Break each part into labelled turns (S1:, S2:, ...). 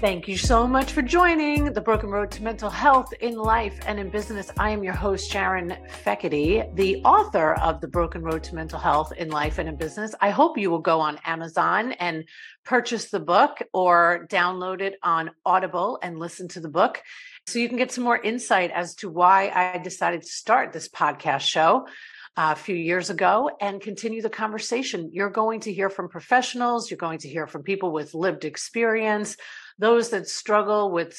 S1: Thank you so much for joining the Broken Road to Mental Health in Life and in Business. I am your host, Sharon Fekety, the author of The Broken Road to Mental Health in Life and in Business. I hope you will go on Amazon and purchase the book or download it on Audible and listen to the book so you can get some more insight as to why I decided to start this podcast show uh, a few years ago and continue the conversation. You're going to hear from professionals, you're going to hear from people with lived experience, those that struggle with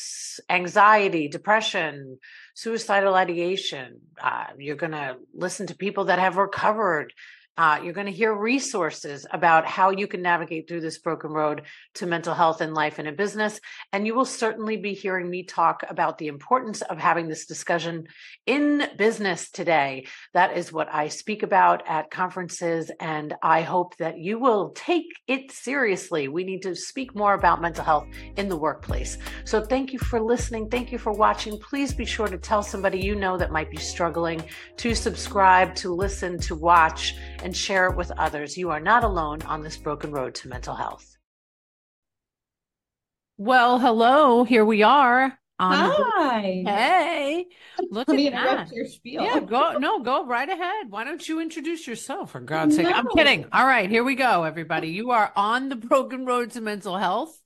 S1: anxiety, depression, suicidal ideation. Uh, you're going to listen to people that have recovered uh, you're going to hear resources about how you can navigate through this broken road to mental health in life and in business. And you will certainly be hearing me talk about the importance of having this discussion in business today. That is what I speak about at conferences. And I hope that you will take it seriously. We need to speak more about mental health in the workplace. So thank you for listening. Thank you for watching. Please be sure to tell somebody you know that might be struggling to subscribe, to listen, to watch and share it with others. You are not alone on this broken road to mental health. Well, hello. Here we are.
S2: On Hi.
S1: The... Hey.
S2: Look Let at that. Your spiel.
S1: Yeah, go no, go right ahead. Why don't you introduce yourself for God's no. sake? I'm kidding. All right, here we go, everybody. You are on the broken road to mental health.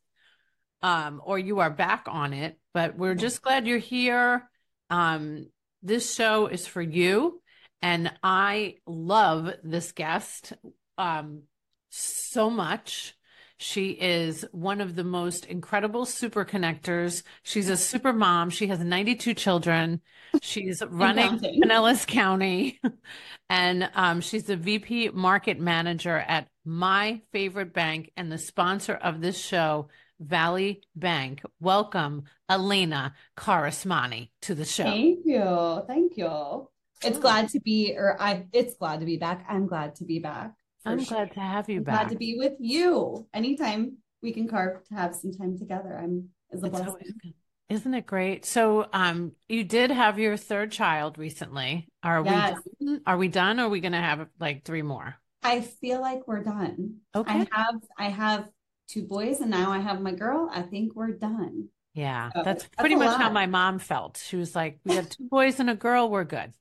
S1: Um, or you are back on it, but we're just glad you're here. Um, this show is for you. And I love this guest um, so much. She is one of the most incredible super connectors. She's a super mom. She has 92 children. She's running Pinellas County. and um, she's the VP market manager at my favorite bank and the sponsor of this show, Valley Bank. Welcome, Alanna Karaosmani, to the show.
S2: Thank you. Thank you it's glad to be or i it's glad to be back. I'm glad to be back
S1: i'm sure. glad to have you
S2: I'm
S1: back
S2: glad to be with you. Anytime we can carve to have some time together i'm is a blessing.
S1: isn't it great? So um you did have your third child recently. Are yes. we done? are we done or are we gonna have like three more?
S2: I feel like we're done. Okay. i have i have two boys and now i have my girl. I think we're done.
S1: Yeah, so, that's pretty that's much how my mom felt. She was like, "We have two boys and a girl. We're good."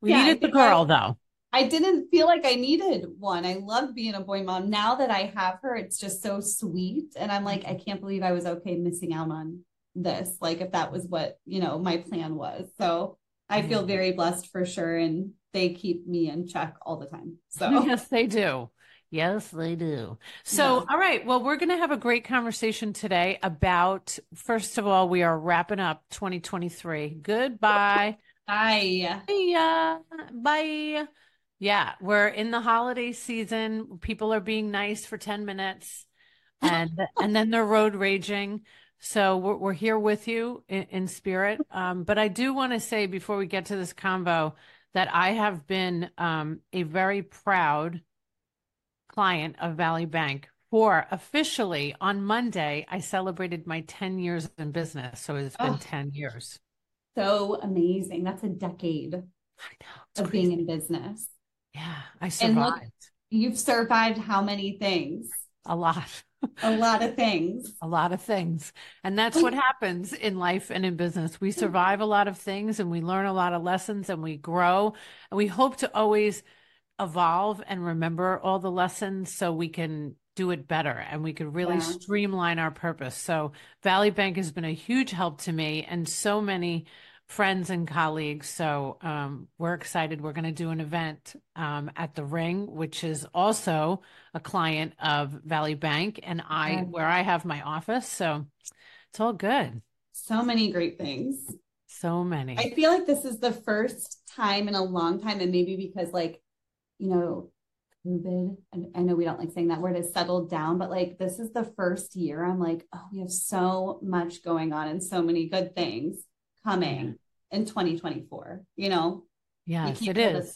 S1: We yeah, needed the girl I, though.
S2: I didn't feel like I needed one. I love being a boy mom. Now that I have her, it's just so sweet. And I'm like, I can't believe I was okay missing out on this. Like if that was what, you know, my plan was. So I feel mm-hmm. very blessed for sure. And they keep me in check all the time. So
S1: yes, they do. Yes, they do. So, yeah. all right. Well, we're going to have a great conversation today about, first of all, we are wrapping up 2023. Goodbye.
S2: Bye.
S1: Bye. Bye. Yeah, we're in the holiday season. People are being nice for 10 minutes and and then they're road raging. So we're, we're here with you in, in spirit. Um, but I do want to say before we get to this convo that I have been um, a very proud client of Valley Bank for officially on Monday, I celebrated my 10 years in business. So it's been oh. 10 years
S2: so amazing. That's a decade of crazy. being in business.
S1: Yeah, I survived. Look,
S2: you've survived how many things?
S1: A lot.
S2: a lot of things.
S1: A lot of things. And that's what happens in life and in business. We survive a lot of things and we learn a lot of lessons and we grow. And we hope to always evolve and remember all the lessons so we can do it better and we could really yeah. streamline our purpose. So Valley Bank has been a huge help to me and so many friends and colleagues. So um, we're excited. We're going to do an event um, at the Ring, which is also a client of Valley Bank, and I where I have my office. So it's all good.
S2: So many great things.
S1: So many.
S2: I feel like this is the first time in a long time, and maybe because like you know. COVID, and I know we don't like saying that word, has settled down, but like this is the first year I'm like, oh, we have so much going on and so many good things coming in 2024 you know?
S1: Yes it is.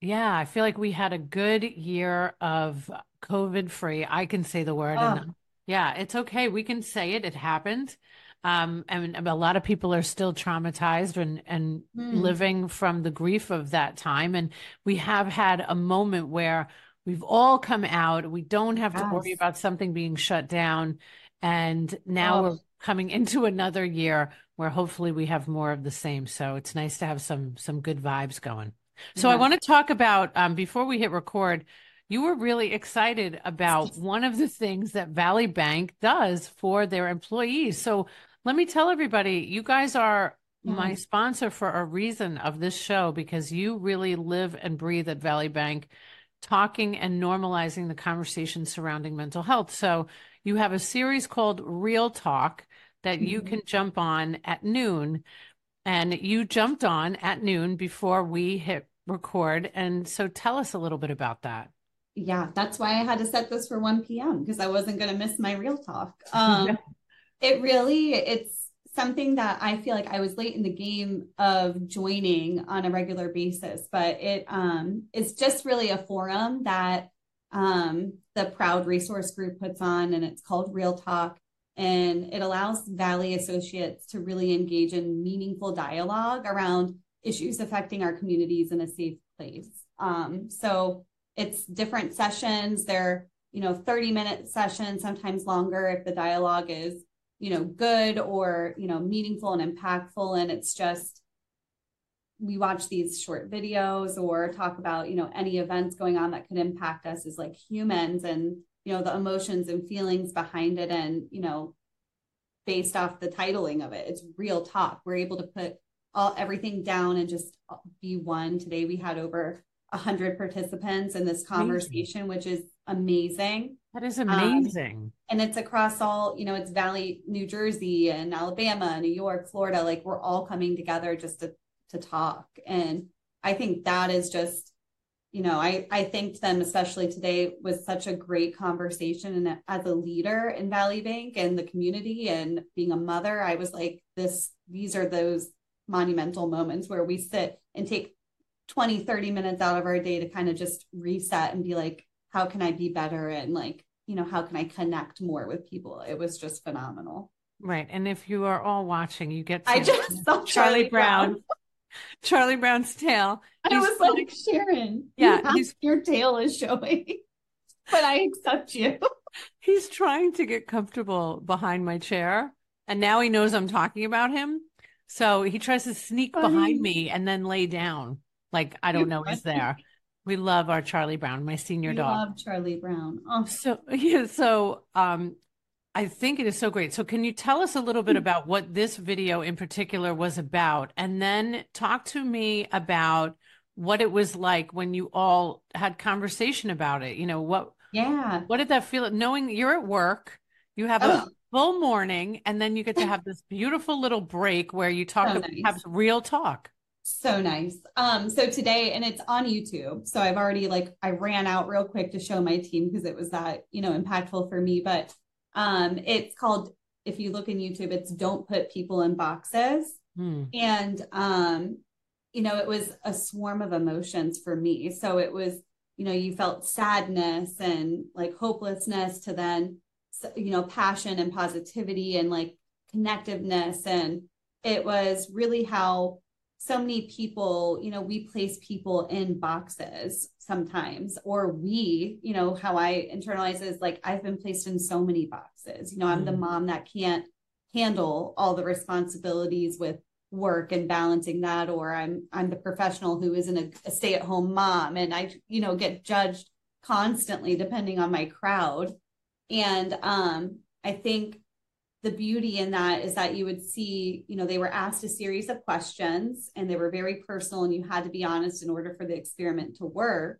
S1: yeah i feel like we had a good year of covid free i can say the word oh. and yeah it's okay. We can say it. It happened. Um, and a lot of people are still traumatized and and mm. living from the grief of that time. And we have had a moment where we've all come out. We don't have yes. to worry about something being shut down. And now oh. we're coming into another year where hopefully we have more of the same. So it's nice to have some some good vibes going. So yeah. I want to talk about um, before we hit record. You were really excited about one of the things that Valley Bank does for their employees. So let me tell everybody, you guys are my sponsor for a reason of this show because you really live and breathe at Valley Bank talking and normalizing the conversation surrounding mental health. So you have a series called Real Talk that you mm-hmm. can jump on at noon. And you jumped on at noon before we hit record. And so tell us a little bit about that.
S2: Yeah, that's why I had to set this for 1 p.m. because I wasn't going to miss my real talk. Um, it really, it's something that I feel like I was late in the game of joining on a regular basis, but it um, is just really a forum that um, the Proud Resource Group puts on, and it's called Real Talk. And it allows Valley associates to really engage in meaningful dialogue around issues affecting our communities in a safe place. Um, so it's different sessions. They're, you know, 30 minute sessions, sometimes longer if the dialogue is, you know, good or, you know, meaningful and impactful. And it's just we watch these short videos or talk about you know any events going on that could impact us as like humans and you know the emotions and feelings behind it and you know based off the titling of it. It's real talk. We're able to put all everything down and just be one. Today we had over 100 participants in this conversation amazing. which is amazing.
S1: That is amazing. um,
S2: and it's across all you know it's valley new jersey and alabama new york florida. Like we're all coming together just to to talk. And I think that is just, you know, I, I thanked them, especially today, was such a great conversation. And as a leader in Valley Bank and the community and being a mother, I was like, this, these are those monumental moments where we sit and take 20, 30 minutes out of our day to kind of just reset and be like, how can I be better? And like, you know, how can I connect more with people? It was just phenomenal.
S1: Right. And if you are all watching, you get
S2: I just saw Charlie, Charlie Brown. Brown
S1: Charlie Brown's tail.
S2: I was like, Sharon, yeah, your tail is showing, but I accept you.
S1: He's trying to get comfortable behind my chair, and now he knows I'm talking about him. So he tries to sneak Funny. behind me and then lay down, like I don't know he's there. We love our Charlie Brown, my senior we dog.
S2: Love Charlie Brown. Oh.
S1: So yeah, so um, I think it is so great. So, can you tell us a little bit about what this video in particular was about? And then talk to me about what it was like when you all had conversation about it. You know, what,
S2: yeah,
S1: what did that feel? Knowing you're at work, you have a full morning, and then you get to have this beautiful little break where you talk, so nice. have real talk.
S2: So nice. Um, so today, and it's on YouTube. So I've already like, I ran out real quick to show my team because it was that, you know, impactful for me. But um, it's called, if you look in YouTube, it's Don't Put People in Boxes. Hmm. And, um, you know, it was a swarm of emotions for me. So it was, you know, you felt sadness and like hopelessness to then, you know, passion and positivity and like connectiveness. And it was really how so many people, you know, we place people in boxes sometimes, or we, you know, how I internalize is like I've been placed in so many boxes. You know, I'm the mm. mom that can't handle all the responsibilities with work and balancing that, or I'm I'm the professional who isn't a, a stay-at-home mom, and I, you know, get judged constantly depending on my crowd. And um, I think the beauty in that is that you would see, you know, they were asked a series of questions and they were very personal and you had to be honest in order for the experiment to work.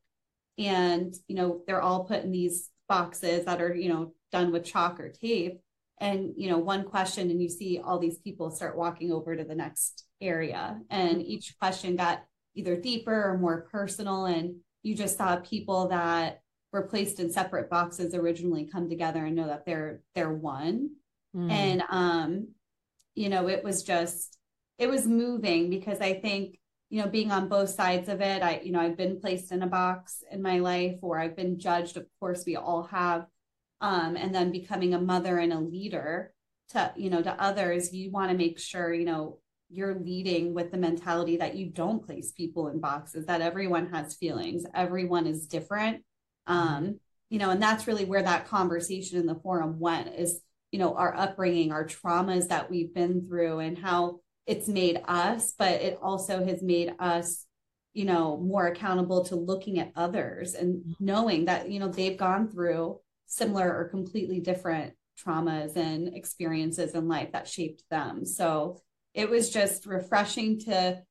S2: And, you know, they're all put in these boxes that are, you know, done with chalk or tape. And, you know, one question and you see all these people start walking over to the next area. And each question got either deeper or more personal. And you just saw people that were placed in separate boxes originally come together and know that they're they're one Mm. And um, you know, it was just it was moving because I think, you know, being on both sides of it, I, you know, I've been placed in a box in my life or I've been judged. Of course, we all have. Um, and then becoming a mother and a leader to, you know, to others, you want to make sure, you know, you're leading with the mentality that you don't place people in boxes, that everyone has feelings, everyone is different. Um, you know, and that's really where that conversation in the forum went is you know, our upbringing, our traumas that we've been through and how it's made us, but it also has made us, you know, more accountable to looking at others and mm-hmm. knowing that, you know, they've gone through similar or completely different traumas and experiences in life that shaped them. So it was just refreshing to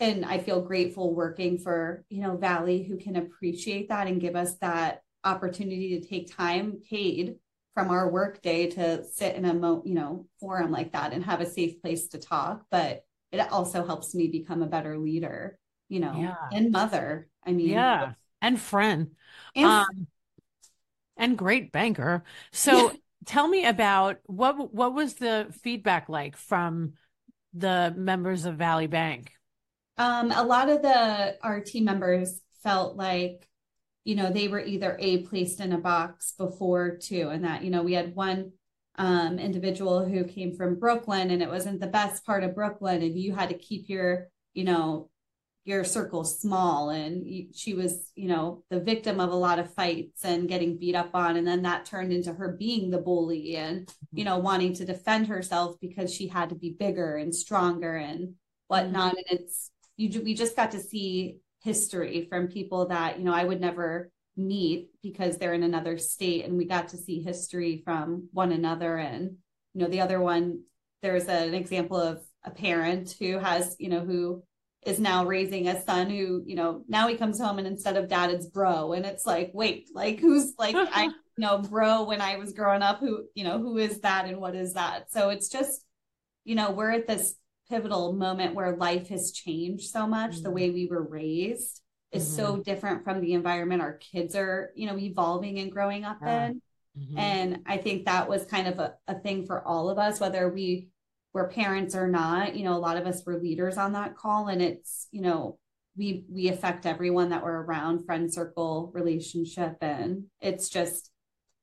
S2: and I feel grateful working for, you know, Valley who can appreciate that and give us that opportunity to take time paid from our work day to sit in a mo- you know forum like that and have a safe place to talk. But it also helps me become a better leader you know yeah. and mother i mean.
S1: Yeah. And friend. And, um, and great banker. So tell me about what what was the feedback like from the members of valley bank?
S2: Um a lot of the our team members felt like you know, they were either A, placed in a box before too, and that, you know, we had one um, individual who came from Brooklyn and it wasn't the best part of Brooklyn, and you had to keep your, you know, your circle small. And you, she was, you know, the victim of a lot of fights and getting beat up on. And then that turned into her being the bully and, mm-hmm. you know, wanting to defend herself because she had to be bigger and stronger and whatnot. Mm-hmm. And it's, you, we just got to see history from people that you know I would never meet because they're in another state and we got to see history from one another. And you know the other one there's an example of a parent who has you know who is now raising a son who you know now he comes home and instead of dad it's bro. And it's like wait like who's like i you know bro when i was growing up who you know who is that and what is that? So it's just you know we're at this pivotal moment where life has changed so much mm-hmm. the way we were raised is mm-hmm. so different from the environment our kids are you know evolving and growing up yeah. in mm-hmm. and i think that was kind of a, a thing for all of us whether we were parents or not you know a lot of us were leaders on that call and it's you know we we affect everyone that we're around friend circle relationship and it's just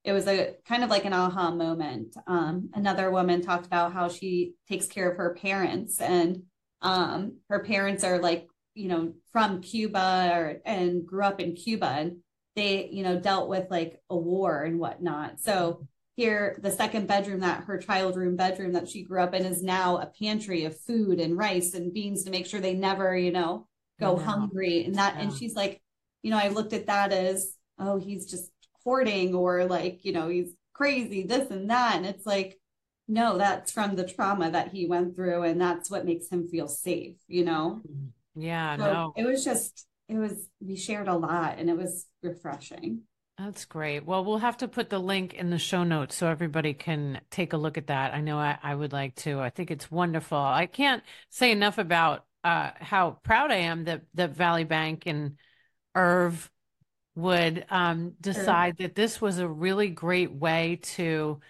S2: it was a kind of like an aha moment. Um, another woman talked about how she takes care of her parents, and um, her parents are like, you know, from Cuba or and grew up in Cuba, and they, you know, dealt with like a war and whatnot. So here, the second bedroom that her child room bedroom that she grew up in is now a pantry of food and rice and beans to make sure they never, you know, go hungry. And that, yeah. and she's like, you know, I looked at that as, oh, he's just hoarding or like, you know, he's crazy, this and that. And it's like, no, that's from the trauma that he went through. And that's what makes him feel safe, you know?
S1: Yeah, so no.
S2: It was just, it was, we shared a lot and it was refreshing.
S1: That's great. Well, we'll have to put the link in the show notes so everybody can take a look at that. I know I, I would like to. I think it's wonderful. I can't say enough about uh, how proud I am that that Valley Bank and Irv would um, decide that this was a really great way to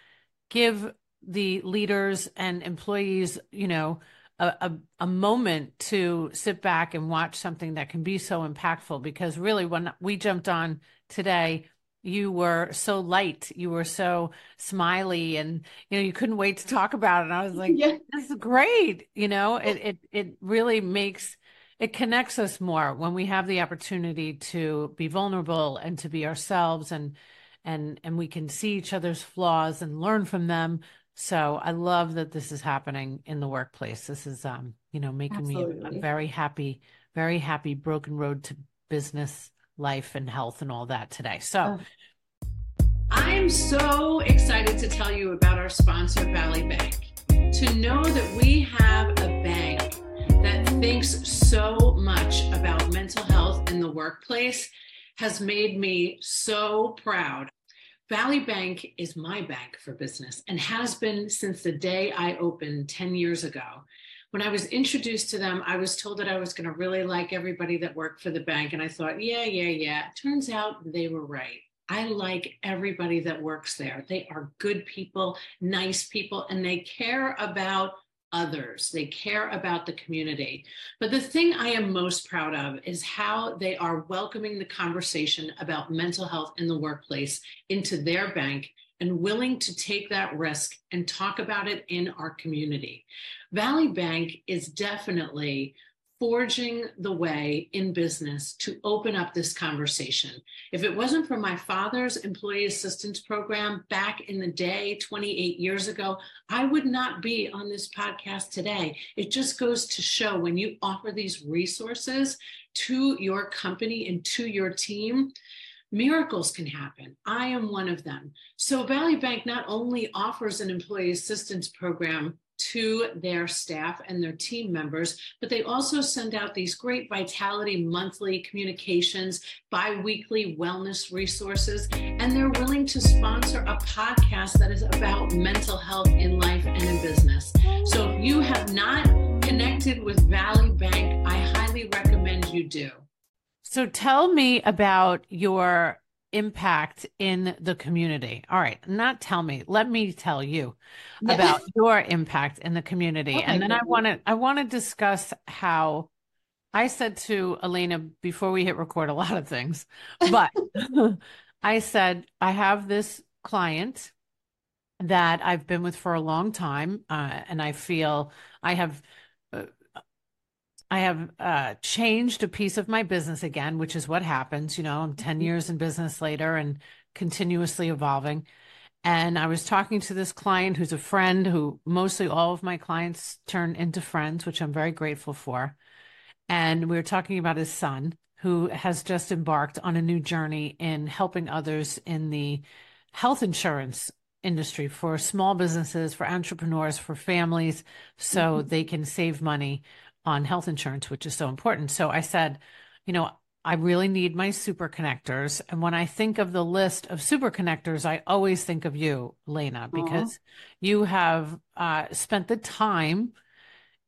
S1: give the leaders and employees, you know, a, a, a, moment to sit back and watch something that can be so impactful. Because really, when we jumped on today, you were so light, you were so smiley, and you know you couldn't wait to talk about it. And I was like, yeah. "This is great!" You know, it it it really makes it connects us more when we have the opportunity to be vulnerable and to be ourselves and and and we can see each other's flaws and learn from them so i love that this is happening in the workplace this is um you know making Absolutely. me a, a very happy very happy broken road to business life and health and all that today so oh. i'm so excited to tell you about our sponsor valley bank to know that we have a bank that thinks so much about mental health in the workplace has made me so proud. Valley Bank is my bank for business and has been since the day I opened 10 years ago. When I was introduced to them, I was told that I was going to really like everybody that worked for the bank. And I thought, yeah, yeah, yeah. Turns out they were right. I like everybody that works there. They are good people, nice people, and they care about others. They care about the community. But the thing I am most proud of is how they are welcoming the conversation about mental health in the workplace into their bank and willing to take that risk and talk about it in our community. Valley Bank is definitely forging the way in business to open up this conversation. If it wasn't for my father's employee assistance program back in the day, 28 years ago, I would not be on this podcast today. It just goes to show when you offer these resources to your company and to your team, miracles can happen. I am one of them. So, Valley Bank not only offers an employee assistance program to their staff and their team members, but they also send out these great vitality monthly communications, bi weekly wellness resources, and they're willing to sponsor a podcast that is about mental health in life and in business. So if you have not connected with Valley Bank, I highly recommend you do. So tell me about your impact in the community. All right, not tell me, let me tell you about your impact in the community. Okay, and then I want to I want to discuss how I said to Elena before we hit record a lot of things, but I said I have this client that I've been with for a long time, uh, and I feel I have I have uh, changed a piece of my business again, which is what happens. You know, I'm 10 mm-hmm. years in business later and continuously evolving. And I was talking to this client who's a friend who mostly all of my clients turn into friends, which I'm very grateful for. And we were talking about his son who has just embarked on a new journey in helping others in the health insurance industry for small businesses, for entrepreneurs, for families, so mm-hmm. they can save money on health insurance, which is so important. So I said, you know, I really need my super connectors. And when I think of the list of super connectors, I always think of you, Lena, because Aww. you have uh, spent the time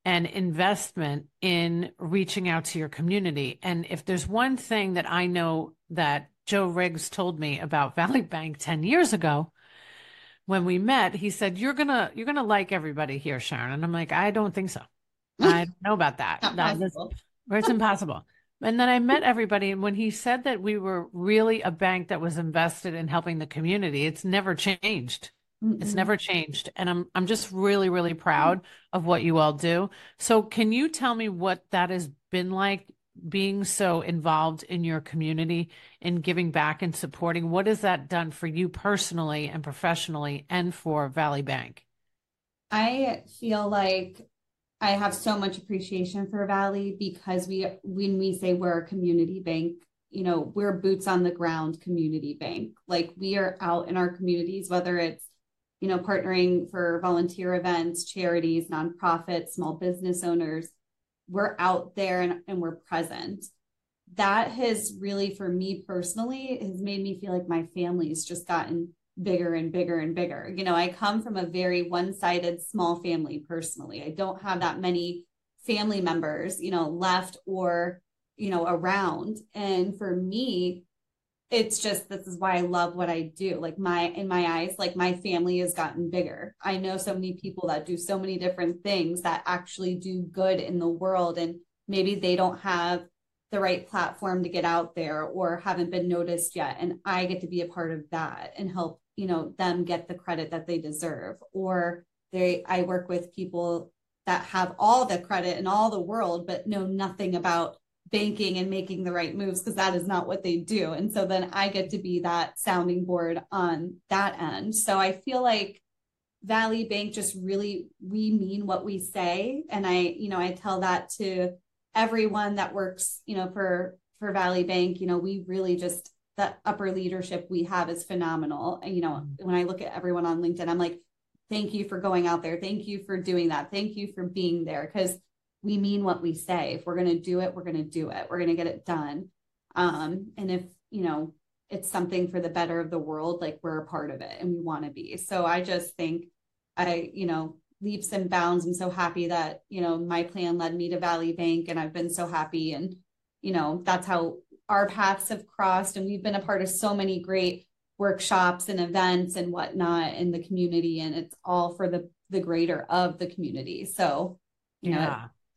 S1: and investment in reaching out to your community. And if there's one thing that I know that Joe Riggs told me about Valley Bank 10 years ago, when we met, he said, You're gonna you're gonna like everybody here, Sharon. And I'm like, I don't think so. I don't know about that. that it's impossible. And then I met everybody. And when he said that we were really a bank that was invested in helping the community, it's never changed. mm It's never changed. And I'm I'm just really, really proud of what you all do. So can you tell me what that has been like being so involved in your community and giving back and supporting? What has that done for you personally and professionally and for Valley Bank?
S2: I feel like I have so much appreciation for Valley because we when we say we're a community bank, you know, we're boots on the ground community bank. Like we are out in our communities, whether it's you know, partnering for volunteer events, charities, nonprofits, small business owners. We're out there and, and we're present. That has really, for me personally, has made me feel like my family's just gotten bigger and bigger and bigger. You know, I come from a very one sided small family personally. I don't have that many family members, you know, left or, you know, around. And for me, it's just this is why I love what I do. Like my in my eyes, like my family has gotten bigger. I know so many people that do so many different things that actually do good in the world and maybe they don't have the right platform to get out there or haven't been noticed yet and I get to be a part of that and help you know them get the credit that they deserve. Or they i work with people that have all the credit in all the world but know nothing about banking and making the right moves because that is not what they do. And so then i get to be that sounding board on that end. So i feel like valley bank just really we mean what we say. And i you know i tell that to everyone that works you know for for valley bank you know we really just that upper leadership we have is phenomenal. And, you know, mm-hmm. when I look at everyone on LinkedIn, I'm like, thank you for going out there. Thank you for doing that. Thank you for being there because we mean what we say. If we're going to do it, we're going to do it. We're going to get it done. Um, and if, you know, it's something for the better of the world, like we're a part of it and we want to be. So I just think I, you know, leaps and bounds. I'm so happy that, you know, my plan led me to Valley Bank and I've been so happy. And, you know, that's how our paths have crossed and we've been a part of so many great workshops and events and whatnot in the community and it's all for the the greater of the community. So you yeah.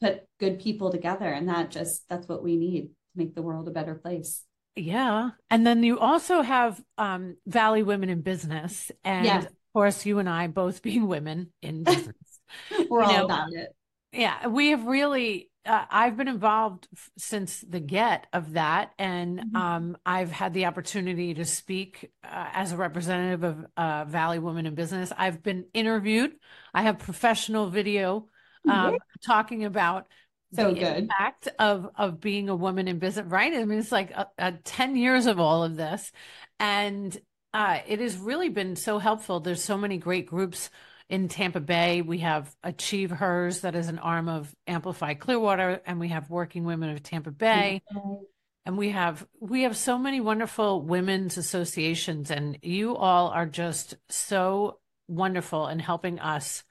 S2: know put good people together and that just that's what we need to make the world a better place.
S1: Yeah. And then you also have um valley women in business and yes. of course you and i both being women in business.
S2: We're all know, about it.
S1: yeah we have really uh, I've been involved f- since the get of that, and
S2: Mhm.
S1: um, I've had the opportunity to speak uh, as a representative of uh, Valley Women in Business. I've been interviewed. I have professional video um,
S2: Yeah.
S1: talking about
S2: So
S1: the
S2: good.
S1: impact of of being a woman in business. Right? I mean, it's like a, a ten years of all of this, and uh, it has really been so helpful. There's so many great groups in Tampa Bay. We have Achieve Hers, that is an arm of Amplify Clearwater, and we have Working Women of Tampa Bay, and we have we have so many wonderful women's associations, and you all are just so wonderful in helping us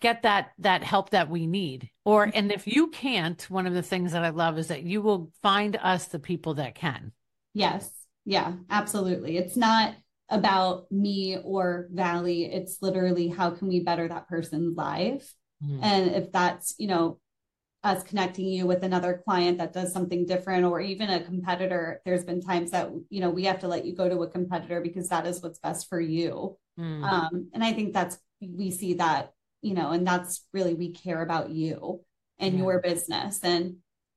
S1: get that that help that we need. Or and if you can't, one of the things that I love is that you will find us the people that can.
S2: Yes. Yeah, absolutely. It's not about me or Valley. It's literally how can we better that person's life?
S1: Mm.
S2: And if that's, you know, us connecting you with another client that does something different or even a competitor, there's been times that, you know, we have to let you go to a competitor because that is what's best for you.
S1: Mm.
S2: Um, and I think that's, we see that, you know, and that's really, we care about you and
S1: Yeah.
S2: your business. And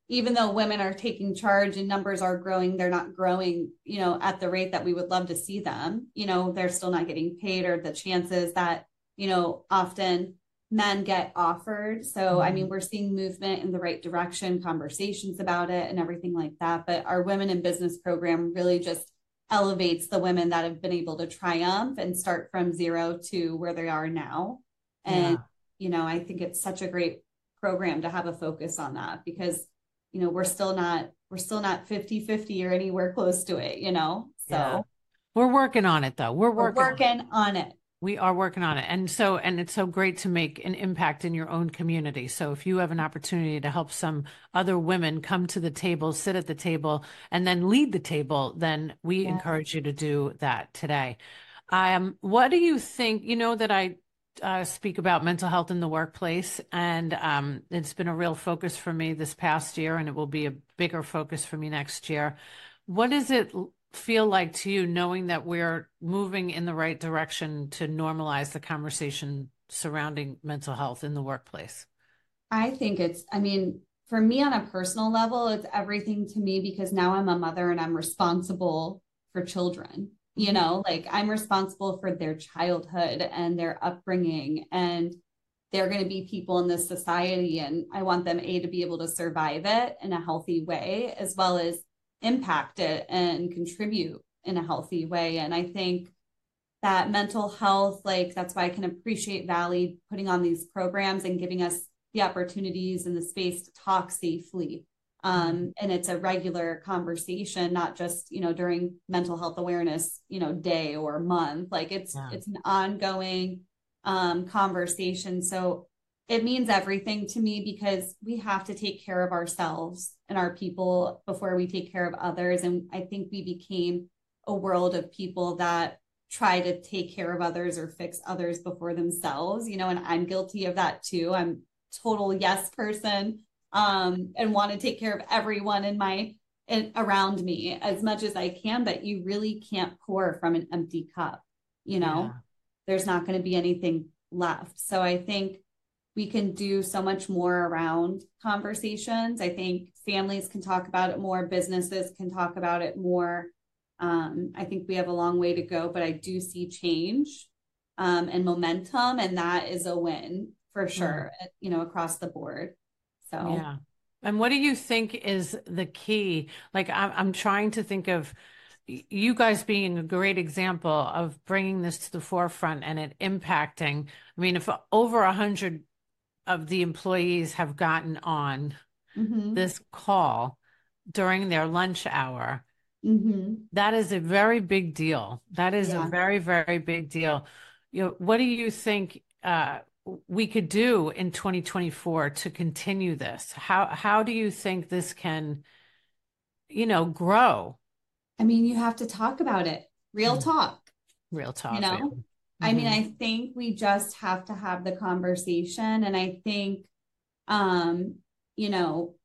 S2: even though women are taking charge and numbers are growing, they're not growing, you know, at the rate that we would love to see them. You know, they're still not getting paid or the chances that, you know, often men get offered. So, I mean, mm-hmm. we're seeing movement in the right direction, conversations about it and everything like that. But our women in business program really just elevates the women that have been able to triumph and start from zero to where they are now. And,
S1: Yeah.
S2: you know, I think it's such a great program to have a focus on that because you know we're still not we're still not 50 50 or anywhere close to it you know so
S1: Yeah. We're working on it though. We're
S2: we're
S1: working. on it.
S2: working on it
S1: We are working on it. And so, and it's so great to make an impact in your own community. So if you have an opportunity to help some other women come to the table, sit at the table, and then lead the table, then we
S2: Yes.
S1: encourage you to do that today. Um, what do you think? You know that I uh, speak about mental health in the workplace, and um, it's been a real focus for me this past year, and it will be a bigger focus for me next year. What does it feel like to you knowing that we're moving in the right direction to normalize the conversation surrounding mental health in the workplace?
S2: i think it's i mean for me on a personal level it's everything to me because now i'm a mother and i'm responsible for children you know like i'm responsible for their childhood and their upbringing and they're going to be people in this society and i want them a to be able to survive it in a healthy way as well as impact it and contribute in a healthy way. And i think that mental health like that's why i can appreciate valley putting on these programs and giving us the opportunities and the space to talk safely um, and it's a regular conversation not just you know during mental health awareness you know day or month. Like it's
S1: Yeah.
S2: it's an ongoing um, conversation. So it means everything to me because we have to take care of ourselves and our people before we take care of others. And i think we became a world of people that try to take care of others or fix others before themselves you know and i'm guilty of that too. I'm total yes person um and want to take care of everyone in my in, around me as much as i can but you really can't pour from an empty cup you know?
S1: Yeah.
S2: there's not going to be anything left. So i think we can do so much more around conversations. I think families can talk about it more businesses can talk about it more. Um, i think we have a long way to go but i do see change um, and momentum and that is a win for sure you know across the board so
S1: Yeah. And what do you think is the key? Like, I'm, I'm trying to think of you guys being a great example of bringing this to the forefront and it impacting. I mean, if over a hundred of the employees have gotten on
S2: Mhm.
S1: this call during their lunch hour,
S2: Mhm.
S1: that is a very big deal. That is
S2: Yeah.
S1: a very, very big deal. You know, what do you think uh, we could do in 2024 to continue this? How how do you think this can, you know, grow?
S2: i mean you have to talk about it real
S1: Mm.
S2: talk
S1: Real talk.
S2: You know?
S1: baby.
S2: I mean. I think we just have to have the conversation. And I think, um, you know,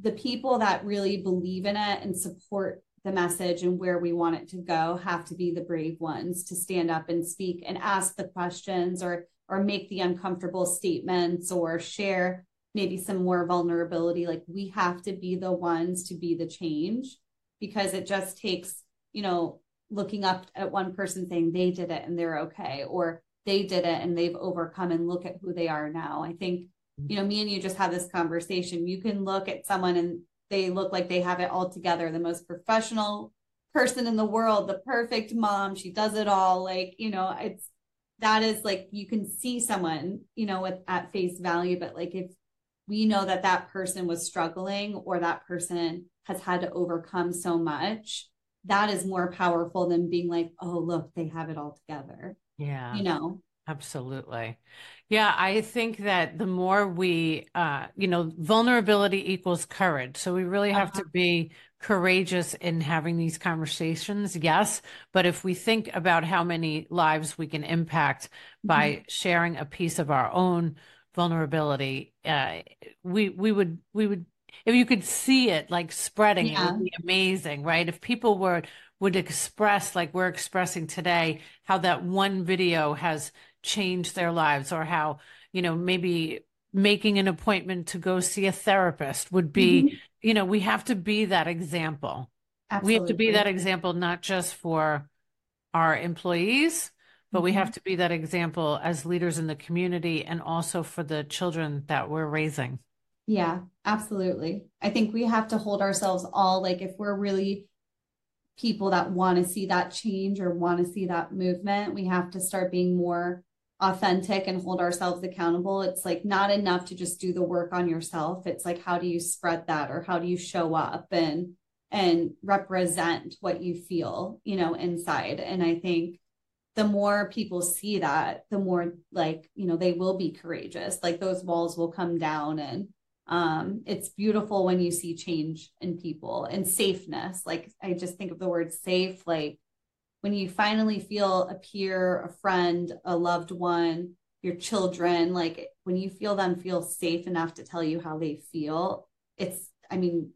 S2: the people that really believe in it and support the message and where we want it to go have to be the brave ones to stand up and speak and ask the questions or or make the uncomfortable statements or share maybe some more vulnerability. Like we have to be the ones to be the change because it just takes you know looking up at one person saying they did it and they're okay or they did it and they've overcome and look at who they are now. I think mm-hmm. you know me and you just had this conversation. You can look at someone and they look like they have it all together. The most professional person in the world the perfect mom she does it all. Like you know it's that is like you can see someone you know with at face value but like if we know that that person was struggling or that person has had to overcome so much that is more powerful than being like oh look they have it all together.
S1: Yeah.
S2: You know
S1: absolutely yeah i think that the more we uh you know vulnerability equals courage so we really have uh-huh. to be courageous in having these conversations yes but if we think about how many lives we can impact by mm-hmm. sharing a piece of our own vulnerability uh, we we would we would if you could see it like spreading yeah. it would be amazing right if people were would express like we're expressing today how that one video has changed their lives or how you know maybe making an appointment to go see a therapist would be mm-hmm. you know we have to be that example Absolutely. we have to be that example not just for our employees but we have mm-hmm. to be that example as leaders in the community and also for the children that we're raising.
S2: Yeah, absolutely. I think we have to hold ourselves all like if we're really people that want to see that change or want to see that movement, we have to start being more authentic and hold ourselves accountable. It's like not enough to just do the work on yourself. It's like how do you spread that or how do you show up and and represent what you feel, you know, inside. And I think the more people see that, the more like, you know, they will be courageous. Like those walls will come down and um it's beautiful when you see change in people and safeness. Like I just think of the word safe like when you finally feel a peer, a friend, a loved one, your children, like when you feel them feel safe enough to tell you how they feel, it's I mean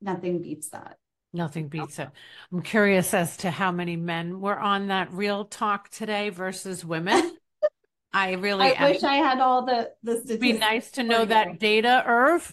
S2: nothing beats that.
S1: Nothing beats it. I'm curious as to how many men were on that real talk today versus women. I really
S2: I wish I had all the the statistics.
S1: It'd be nice to know that data, Irv.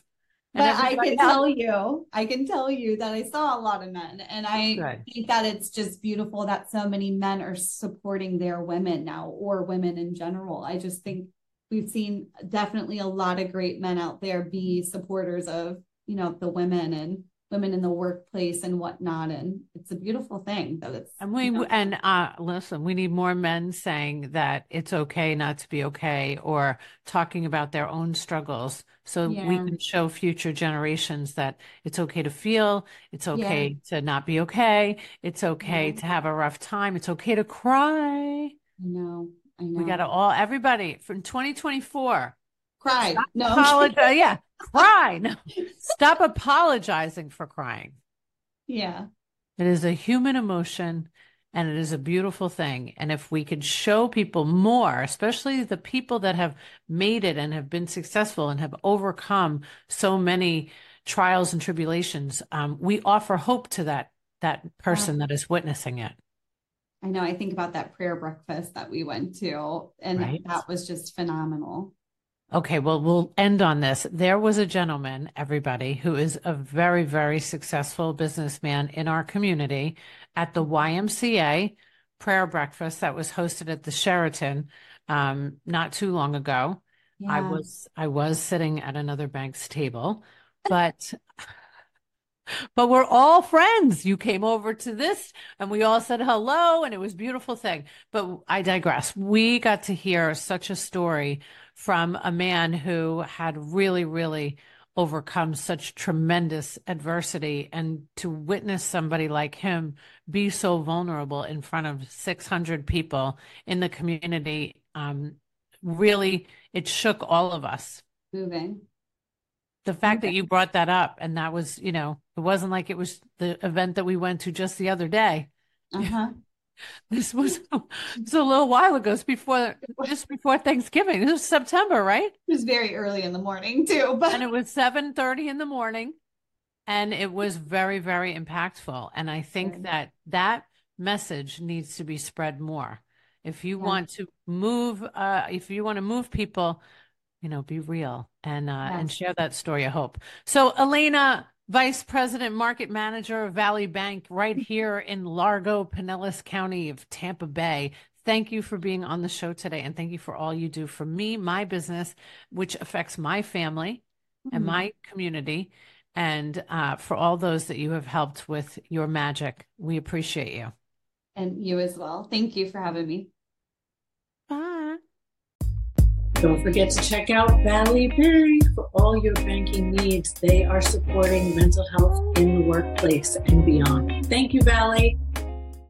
S2: But I can else. tell you, I can tell you that I saw a lot of men, and I Good. think that it's just beautiful that so many men are supporting their women now, or women in general. I just think we've seen definitely a lot of great men out there be supporters of you know the women and women in the workplace and whatnot and it's a beautiful thing that it's
S1: and we you know, and uh listen we need more men saying that it's okay not to be okay or talking about their own struggles so yeah. we can show future generations that it's okay to feel it's okay yeah. to not be okay it's okay yeah. to have a rough time it's okay to cry
S2: i know i know
S1: we got to all everybody from 2024
S2: cry no
S1: apologize. yeah cry. No. Stop apologizing for crying.
S2: Yeah.
S1: It is a human emotion and it is a beautiful thing. And if we could show people more, especially the people that have made it and have been successful and have overcome so many trials and tribulations, um, we offer hope to that that person that is witnessing it.
S2: I know. I think about that prayer breakfast that we went to, and right. that was just phenomenal.
S1: Okay, well, we'll end on this. There was a gentleman, everybody, who is a very, very successful businessman in our community at the YMCA prayer breakfast that was hosted at the Sheraton um, not too long ago. Yeah. I was I was sitting at another bank's table, but but we're all friends. You came over to this and we all said hello and it was beautiful thing. But I digress. We got to hear such a story from a man who had really, really overcome such tremendous adversity and to witness somebody like him be so vulnerable in front of 600 people in the community um, really it shook all of us
S2: moving
S1: the fact okay. that you brought that up and that was you know it wasn't like it was the event that we went to just the other day
S2: uh-huh.
S1: this was, was a little while ago it's before just before thanksgiving this was september right
S2: it was very early in the morning too
S1: but and it was 7 30 in the morning and it was very very impactful and i think right. that that message needs to be spread more if you yeah. want to move uh if you want to move people you know, be real and uh, yes. and share that story. I hope. So, Elena, Vice President, Market Manager of Valley Bank, right here in Largo, Pinellas County of Tampa Bay. Thank you for being on the show today, and thank you for all you do for me, my business, which affects my family mm-hmm. and my community, and uh, for all those that you have helped with your magic. We appreciate you.
S2: And you as well. Thank you for having me.
S3: Don't forget to check out Valley Bank for all your banking needs. They are supporting mental health in the workplace and beyond. Thank you, Valley.